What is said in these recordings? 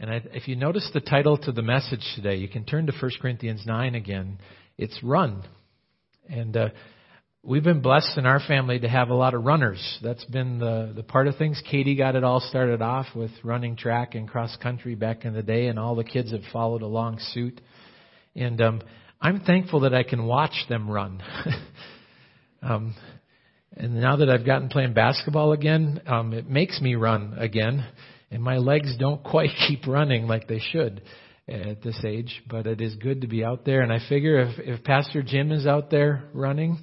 And I, if you notice the title to the message today, you can turn to 1 Corinthians 9 again. It's Run. And uh, we've been blessed in our family to have a lot of runners. That's been the, the part of things. Katie got it all started off with running track and cross country back in the day, and all the kids have followed along suit. And um, I'm thankful that I can watch them run. um, and now that I've gotten playing basketball again, um, it makes me run again and my legs don't quite keep running like they should at this age, but it is good to be out there. And I figure if, if Pastor Jim is out there running,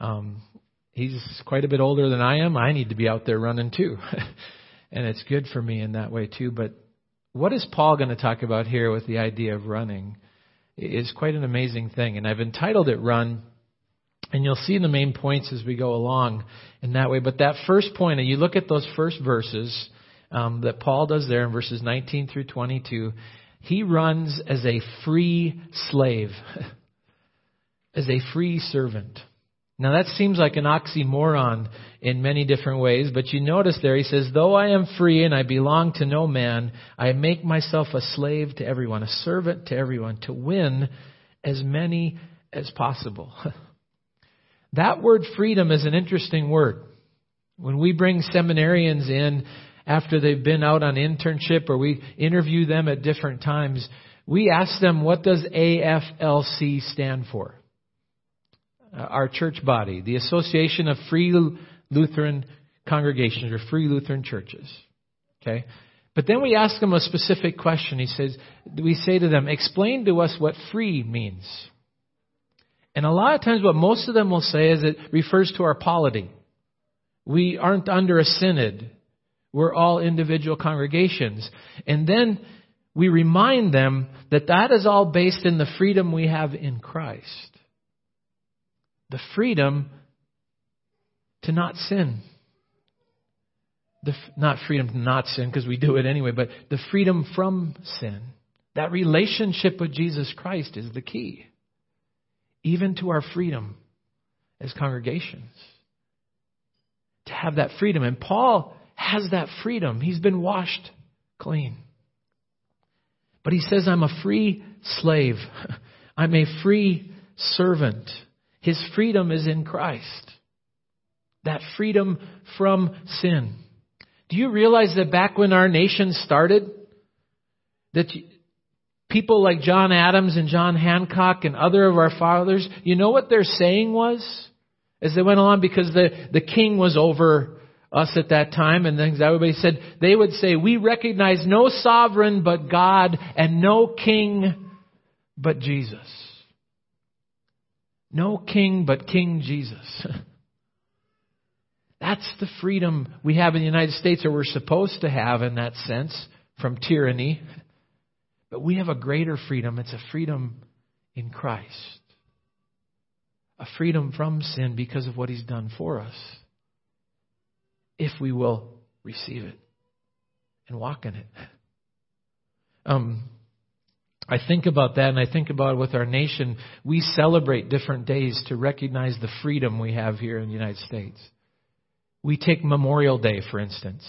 um, he's quite a bit older than I am. I need to be out there running too. and it's good for me in that way too. But what is Paul going to talk about here with the idea of running? Is quite an amazing thing. And I've entitled it Run. And you'll see the main points as we go along in that way. But that first point, and you look at those first verses, um, that Paul does there in verses 19 through 22, he runs as a free slave, as a free servant. Now that seems like an oxymoron in many different ways, but you notice there he says, Though I am free and I belong to no man, I make myself a slave to everyone, a servant to everyone, to win as many as possible. that word freedom is an interesting word. When we bring seminarians in after they've been out on internship or we interview them at different times, we ask them, what does AFLC stand for? Uh, our church body, the Association of Free Lutheran Congregations or Free Lutheran Churches. Okay? But then we ask them a specific question. He says, we say to them, explain to us what free means. And a lot of times what most of them will say is it refers to our polity. We aren't under a synod. We're all individual congregations. And then we remind them that that is all based in the freedom we have in Christ. The freedom to not sin. The, not freedom to not sin because we do it anyway, but the freedom from sin. That relationship with Jesus Christ is the key. Even to our freedom as congregations. To have that freedom. And Paul has that freedom. He's been washed clean. But he says, I'm a free slave. I'm a free servant. His freedom is in Christ. That freedom from sin. Do you realize that back when our nation started, that people like John Adams and John Hancock and other of our fathers, you know what their saying was? As they went along, because the, the king was over us at that time and things everybody said, they would say, we recognize no sovereign but God and no king but Jesus. No king but King Jesus. That's the freedom we have in the United States, or we're supposed to have in that sense, from tyranny. But we have a greater freedom. It's a freedom in Christ. A freedom from sin because of what He's done for us if we will receive it and walk in it. Um, I think about that and I think about with our nation. We celebrate different days to recognize the freedom we have here in the United States. We take Memorial Day, for instance,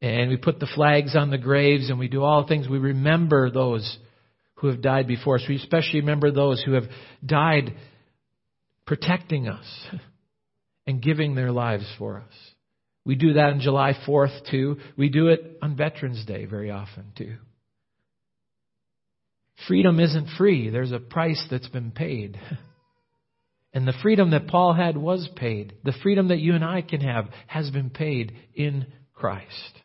and we put the flags on the graves and we do all things. We remember those who have died before us. We especially remember those who have died protecting us and giving their lives for us. We do that on July 4th too. We do it on Veterans Day very often too. Freedom isn't free. There's a price that's been paid. And the freedom that Paul had was paid. The freedom that you and I can have has been paid in Christ.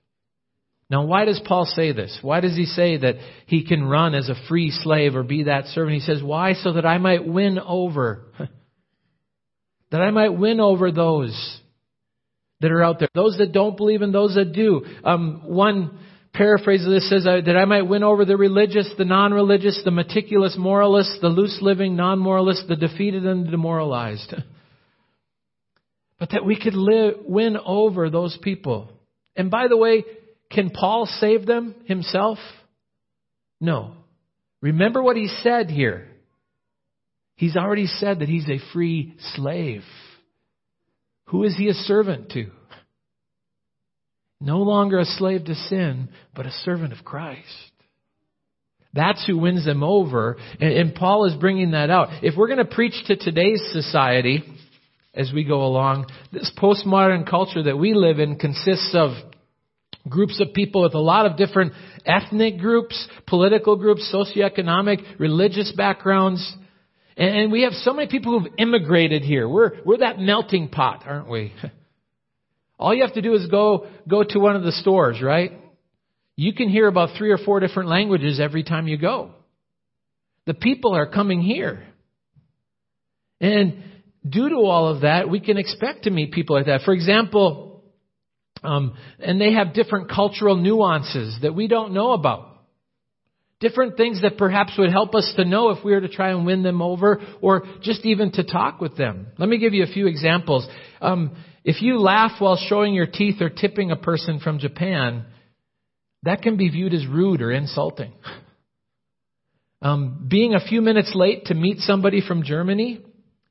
Now, why does Paul say this? Why does he say that he can run as a free slave or be that servant? He says, why? So that I might win over. that I might win over those that are out there. Those that don't believe and those that do. Um, one paraphrase of this says that I might win over the religious, the non-religious, the meticulous moralists, the loose living non-moralists, the defeated and the demoralized. but that we could live, win over those people. And by the way, can Paul save them himself? No. Remember what he said here. He's already said that he's a free slave. Who is he a servant to? No longer a slave to sin, but a servant of Christ. That's who wins them over. And, and Paul is bringing that out. If we're going to preach to today's society as we go along, this postmodern culture that we live in consists of groups of people with a lot of different ethnic groups, political groups, socioeconomic, religious backgrounds. And we have so many people who've immigrated here. We're, we're that melting pot, aren't we? All you have to do is go, go to one of the stores, right? You can hear about three or four different languages every time you go. The people are coming here. And due to all of that, we can expect to meet people like that. For example, um, and they have different cultural nuances that we don't know about. Different things that perhaps would help us to know if we were to try and win them over or just even to talk with them. Let me give you a few examples. Um, if you laugh while showing your teeth or tipping a person from Japan, that can be viewed as rude or insulting. Um, being a few minutes late to meet somebody from Germany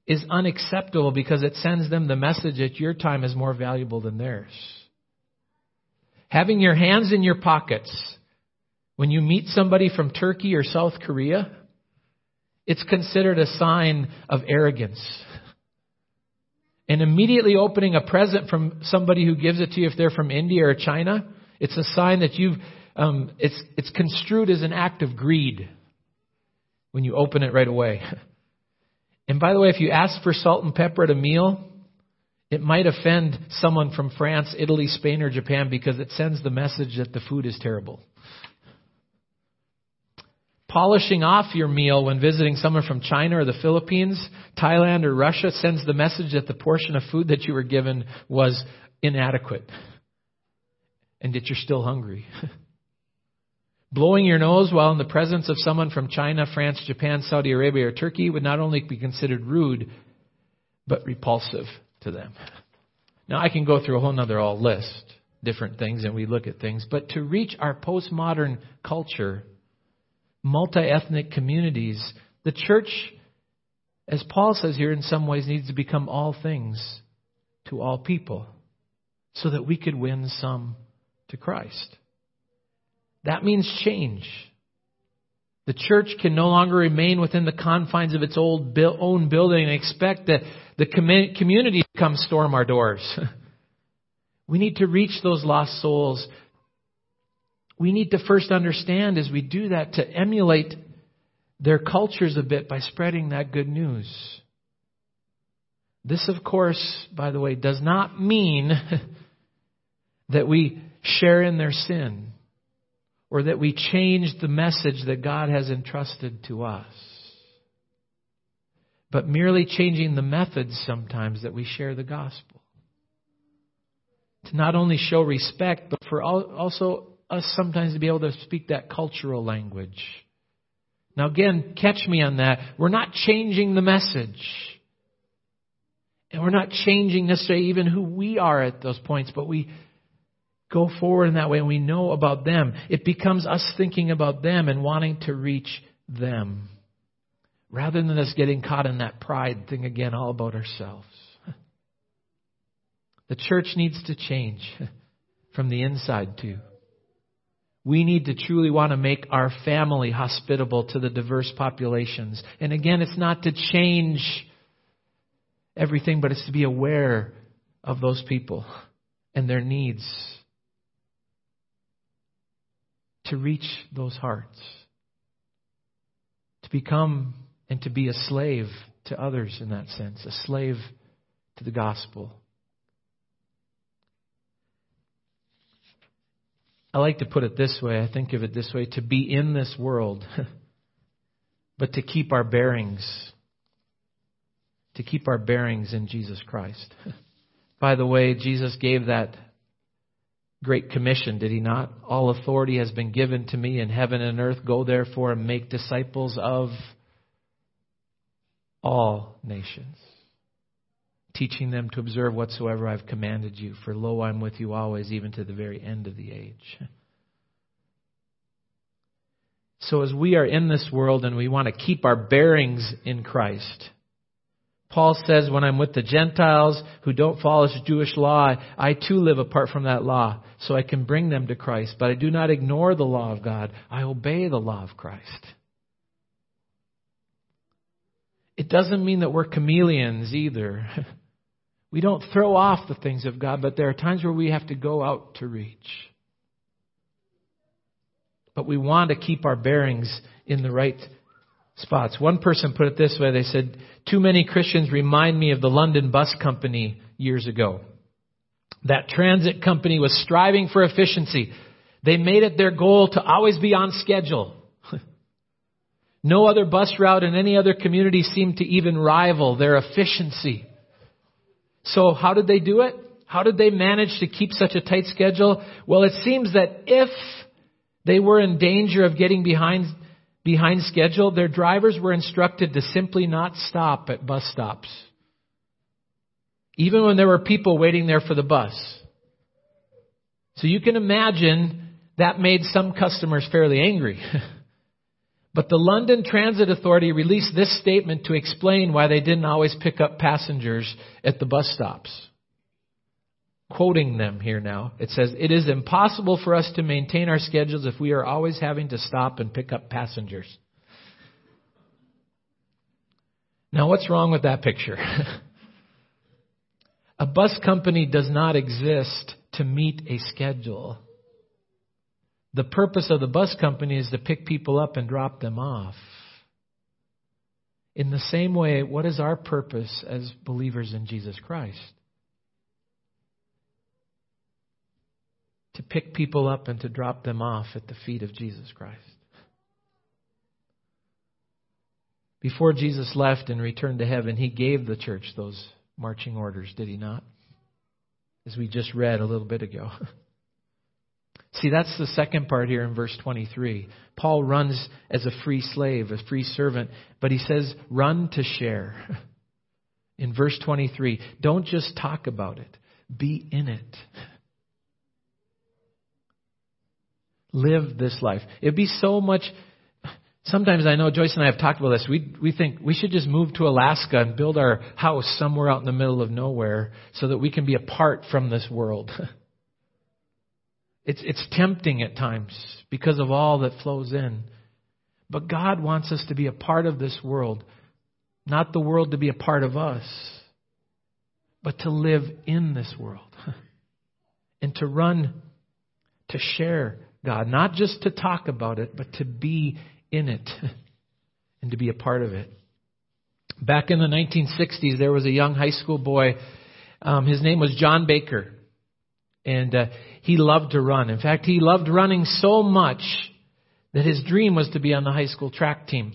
is unacceptable because it sends them the message that your time is more valuable than theirs. Having your hands in your pockets when you meet somebody from Turkey or South Korea, it's considered a sign of arrogance and immediately opening a present from somebody who gives it to you if they're from India or China, it's a sign that you've, um, it's, it's construed as an act of greed when you open it right away. And by the way, if you ask for salt and pepper at a meal, it might offend someone from France, Italy, Spain, or Japan because it sends the message that the food is terrible. Polishing off your meal when visiting someone from China or the Philippines, Thailand, or Russia sends the message that the portion of food that you were given was inadequate and that you're still hungry. Blowing your nose while in the presence of someone from China, France, Japan, Saudi Arabia, or Turkey would not only be considered rude, but repulsive to them. Now, I can go through a whole other all list, different things, and we look at things, but to reach our postmodern culture, multi ethnic communities, the church, as Paul says here, in some ways needs to become all things to all people so that we could win some to Christ. That means change. The church can no longer remain within the confines of its old own building and expect that the community to come storm our doors. we need to reach those lost souls we need to first understand as we do that to emulate their cultures a bit by spreading that good news. This, of course, by the way, does not mean that we share in their sin or that we change the message that God has entrusted to us, but merely changing the methods sometimes that we share the gospel. To not only show respect, but for also us sometimes to be able to speak that cultural language. Now, again, catch me on that. We're not changing the message. And we're not changing necessarily even who we are at those points, but we go forward in that way and we know about them. It becomes us thinking about them and wanting to reach them rather than us getting caught in that pride thing again, all about ourselves. The church needs to change from the inside too. We need to truly want to make our family hospitable to the diverse populations. And again, it's not to change everything, but it's to be aware of those people and their needs. To reach those hearts. To become and to be a slave to others in that sense, a slave to the gospel. I like to put it this way. I think of it this way to be in this world, but to keep our bearings. To keep our bearings in Jesus Christ. By the way, Jesus gave that great commission, did he not? All authority has been given to me in heaven and earth. Go therefore and make disciples of all nations teaching them to observe whatsoever I've commanded you. For lo, I'm with you always, even to the very end of the age. So, as we are in this world and we want to keep our bearings in Christ, Paul says, when I'm with the Gentiles who don't follow Jewish law, I too live apart from that law, so I can bring them to Christ. But I do not ignore the law of God. I obey the law of Christ. It doesn't mean that we're chameleons either. We don't throw off the things of God, but there are times where we have to go out to reach. But we want to keep our bearings in the right spots. One person put it this way they said, Too many Christians remind me of the London Bus Company years ago. That transit company was striving for efficiency. They made it their goal to always be on schedule. no other bus route in any other community seemed to even rival their efficiency. So how did they do it? How did they manage to keep such a tight schedule? Well, it seems that if they were in danger of getting behind, behind schedule, their drivers were instructed to simply not stop at bus stops. Even when there were people waiting there for the bus. So you can imagine that made some customers fairly angry. But the London Transit Authority released this statement to explain why they didn't always pick up passengers at the bus stops. Quoting them here now, it says, It is impossible for us to maintain our schedules if we are always having to stop and pick up passengers. Now, what's wrong with that picture? a bus company does not exist to meet a schedule. The purpose of the bus company is to pick people up and drop them off. In the same way, what is our purpose as believers in Jesus Christ? To pick people up and to drop them off at the feet of Jesus Christ. Before Jesus left and returned to heaven, he gave the church those marching orders, did he not? As we just read a little bit ago. See, that's the second part here in verse 23. Paul runs as a free slave, a free servant, but he says, run to share. In verse 23, don't just talk about it, be in it. Live this life. It'd be so much. Sometimes I know Joyce and I have talked about this. We, we think we should just move to Alaska and build our house somewhere out in the middle of nowhere so that we can be apart from this world. It's, it's tempting at times because of all that flows in. But God wants us to be a part of this world, not the world to be a part of us, but to live in this world and to run, to share God, not just to talk about it, but to be in it and to be a part of it. Back in the 1960s, there was a young high school boy. Um, his name was John Baker. And uh, he loved to run. In fact, he loved running so much that his dream was to be on the high school track team.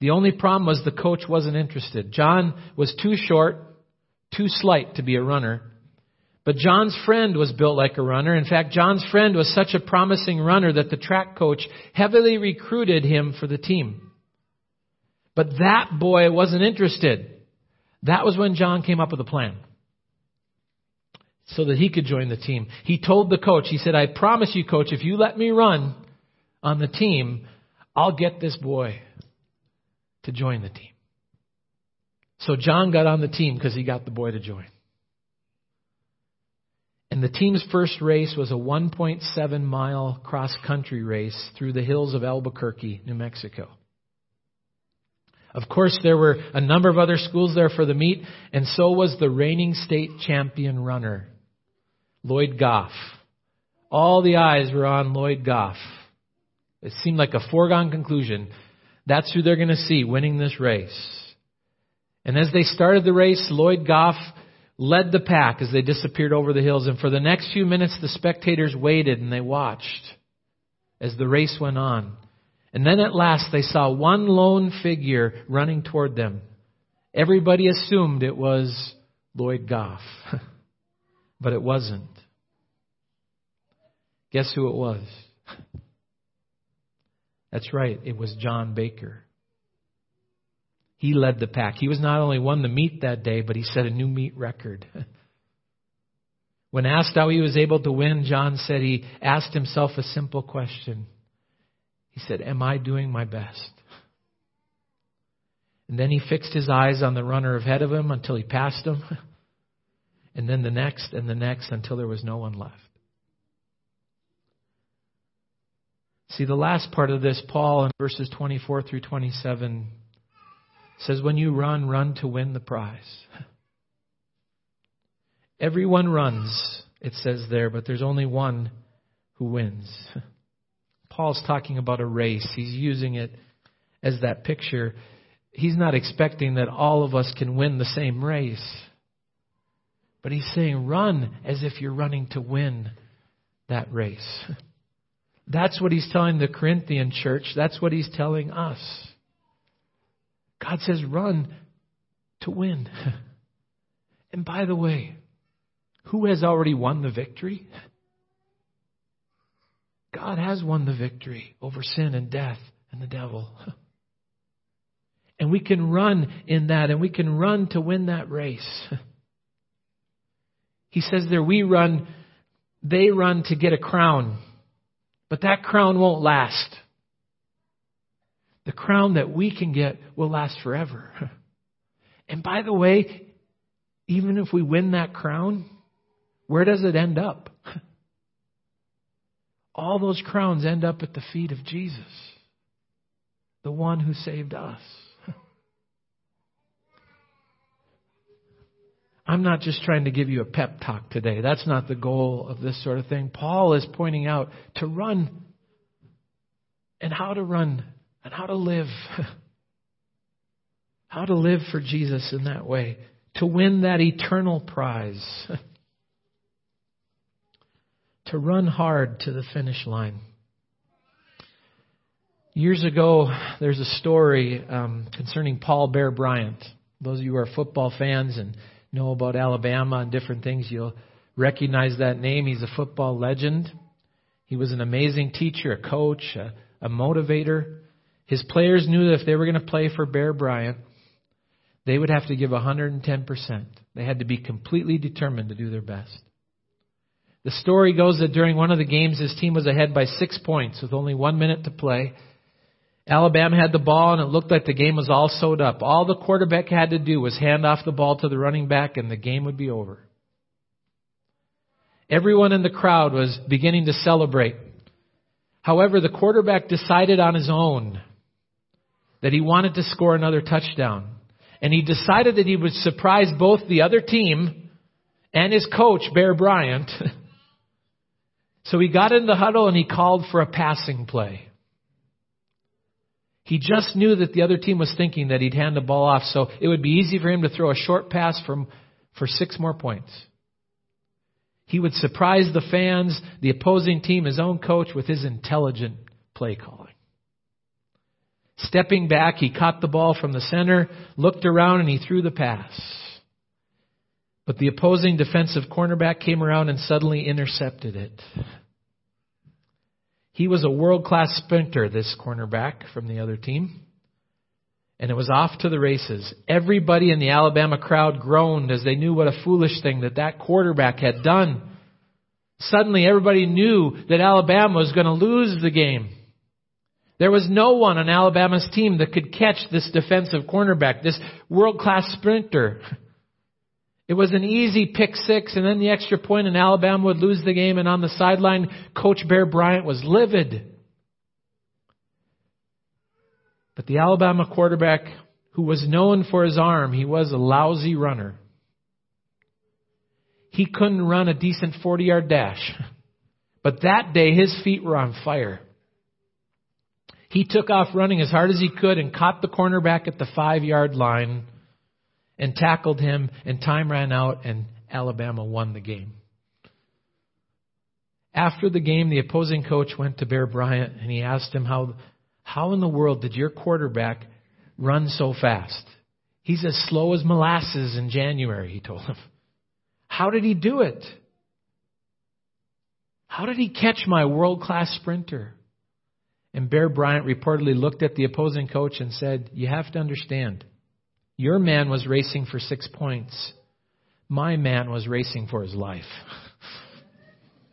The only problem was the coach wasn't interested. John was too short, too slight to be a runner. But John's friend was built like a runner. In fact, John's friend was such a promising runner that the track coach heavily recruited him for the team. But that boy wasn't interested. That was when John came up with a plan so that he could join the team. He told the coach, he said, I promise you, coach, if you let me run on the team, I'll get this boy to join the team. So John got on the team because he got the boy to join. And the team's first race was a 1.7 mile cross country race through the hills of Albuquerque, New Mexico. Of course, there were a number of other schools there for the meet, and so was the reigning state champion runner, Lloyd Goff. All the eyes were on Lloyd Goff. It seemed like a foregone conclusion. That's who they're going to see winning this race. And as they started the race, Lloyd Goff led the pack as they disappeared over the hills. And for the next few minutes, the spectators waited and they watched as the race went on. And then at last, they saw one lone figure running toward them. Everybody assumed it was Lloyd Goff, but it wasn't. Guess who it was? That's right, it was John Baker. He led the pack. He was not only won the meet that day, but he set a new meet record. When asked how he was able to win, John said he asked himself a simple question. He said, Am I doing my best? And then he fixed his eyes on the runner ahead of him until he passed him. And then the next and the next until there was no one left. See, the last part of this, Paul in verses 24 through 27 says, When you run, run to win the prize. Everyone runs, it says there, but there's only one who wins. Paul's talking about a race. He's using it as that picture. He's not expecting that all of us can win the same race. But he's saying, run as if you're running to win that race. That's what he's telling the Corinthian church. That's what he's telling us. God says, run to win. And by the way, who has already won the victory? God has won the victory over sin and death and the devil. And we can run in that, and we can run to win that race. He says there, we run, they run to get a crown, but that crown won't last. The crown that we can get will last forever. And by the way, even if we win that crown, where does it end up? All those crowns end up at the feet of Jesus, the one who saved us. I'm not just trying to give you a pep talk today. That's not the goal of this sort of thing. Paul is pointing out to run and how to run and how to live. how to live for Jesus in that way. To win that eternal prize. to run hard to the finish line. Years ago, there's a story um, concerning Paul Bear Bryant. Those of you who are football fans and know about Alabama and different things, you'll recognize that name. He's a football legend. He was an amazing teacher, a coach, a, a motivator. His players knew that if they were going to play for Bear Bryant, they would have to give 110%. They had to be completely determined to do their best. The story goes that during one of the games, his team was ahead by six points with only one minute to play. Alabama had the ball and it looked like the game was all sewed up. All the quarterback had to do was hand off the ball to the running back and the game would be over. Everyone in the crowd was beginning to celebrate. However, the quarterback decided on his own that he wanted to score another touchdown. And he decided that he would surprise both the other team and his coach, Bear Bryant. so he got in the huddle and he called for a passing play. He just knew that the other team was thinking that he'd hand the ball off, so it would be easy for him to throw a short pass from, for six more points. He would surprise the fans, the opposing team, his own coach with his intelligent play calling. Stepping back, he caught the ball from the center, looked around, and he threw the pass. But the opposing defensive cornerback came around and suddenly intercepted it. He was a world class sprinter, this cornerback from the other team. And it was off to the races. Everybody in the Alabama crowd groaned as they knew what a foolish thing that that quarterback had done. Suddenly everybody knew that Alabama was going to lose the game. There was no one on Alabama's team that could catch this defensive cornerback, this world class sprinter. It was an easy pick six, and then the extra point, and Alabama would lose the game. And on the sideline, Coach Bear Bryant was livid. But the Alabama quarterback, who was known for his arm, he was a lousy runner. He couldn't run a decent 40 yard dash. But that day, his feet were on fire. He took off running as hard as he could and caught the cornerback at the five yard line and tackled him, and time ran out, and Alabama won the game. After the game, the opposing coach went to Bear Bryant and he asked him how, how in the world did your quarterback run so fast? He's as slow as molasses in January, he told him. How did he do it? How did he catch my world class sprinter? And Bear Bryant reportedly looked at the opposing coach and said, You have to understand, your man was racing for six points. My man was racing for his life.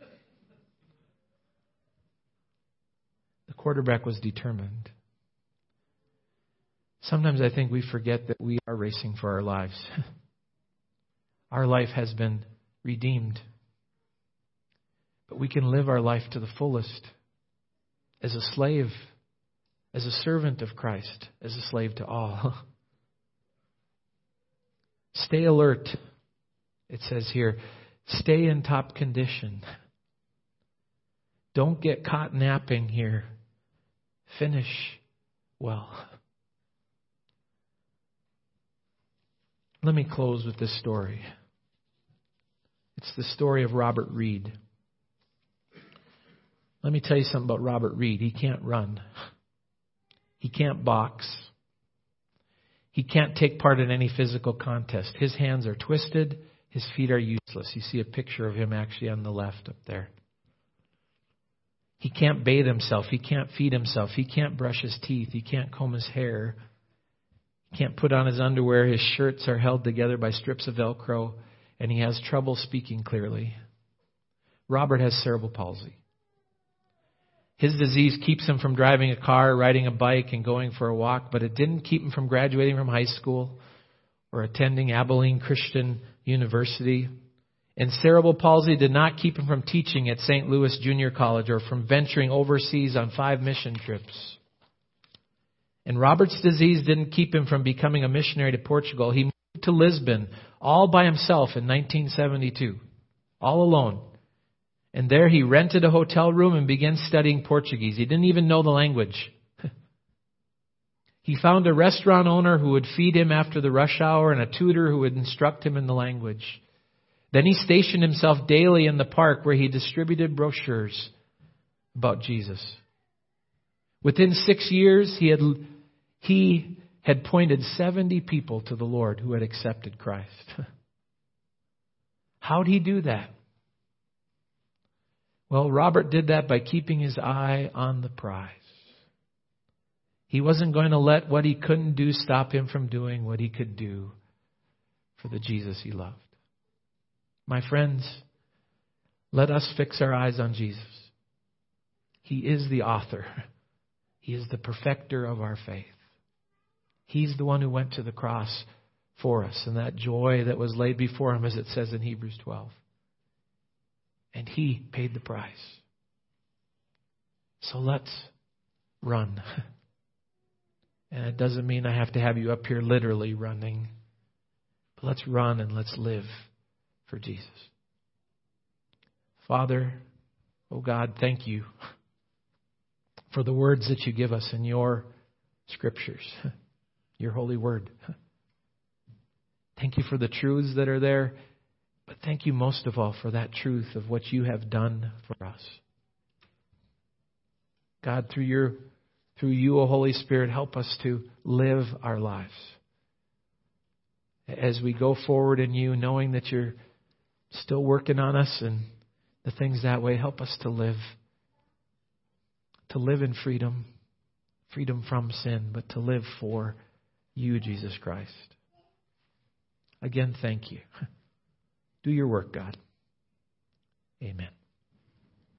the quarterback was determined. Sometimes I think we forget that we are racing for our lives. our life has been redeemed. But we can live our life to the fullest as a slave, as a servant of Christ, as a slave to all. Stay alert, it says here. Stay in top condition. Don't get caught napping here. Finish well. Let me close with this story. It's the story of Robert Reed. Let me tell you something about Robert Reed. He can't run. He can't box. He can't take part in any physical contest. His hands are twisted. His feet are useless. You see a picture of him actually on the left up there. He can't bathe himself. He can't feed himself. He can't brush his teeth. He can't comb his hair. He can't put on his underwear. His shirts are held together by strips of Velcro, and he has trouble speaking clearly. Robert has cerebral palsy. His disease keeps him from driving a car, riding a bike, and going for a walk, but it didn't keep him from graduating from high school or attending Abilene Christian University. And cerebral palsy did not keep him from teaching at St. Louis Junior College or from venturing overseas on five mission trips. And Robert's disease didn't keep him from becoming a missionary to Portugal. He moved to Lisbon all by himself in 1972, all alone. And there he rented a hotel room and began studying Portuguese. He didn't even know the language. he found a restaurant owner who would feed him after the rush hour and a tutor who would instruct him in the language. Then he stationed himself daily in the park where he distributed brochures about Jesus. Within six years, he had, he had pointed 70 people to the Lord who had accepted Christ. How'd he do that? Well, Robert did that by keeping his eye on the prize. He wasn't going to let what he couldn't do stop him from doing what he could do for the Jesus he loved. My friends, let us fix our eyes on Jesus. He is the author. He is the perfecter of our faith. He's the one who went to the cross for us and that joy that was laid before him, as it says in Hebrews 12. And he paid the price. So let's run. And it doesn't mean I have to have you up here literally running. But let's run and let's live for Jesus. Father, oh God, thank you for the words that you give us in your scriptures, your holy word. Thank you for the truths that are there. But thank you most of all for that truth of what you have done for us. God, through your through you, O Holy Spirit, help us to live our lives. As we go forward in you, knowing that you're still working on us and the things that way, help us to live. To live in freedom, freedom from sin, but to live for you, Jesus Christ. Again, thank you. Do your work, God. Amen.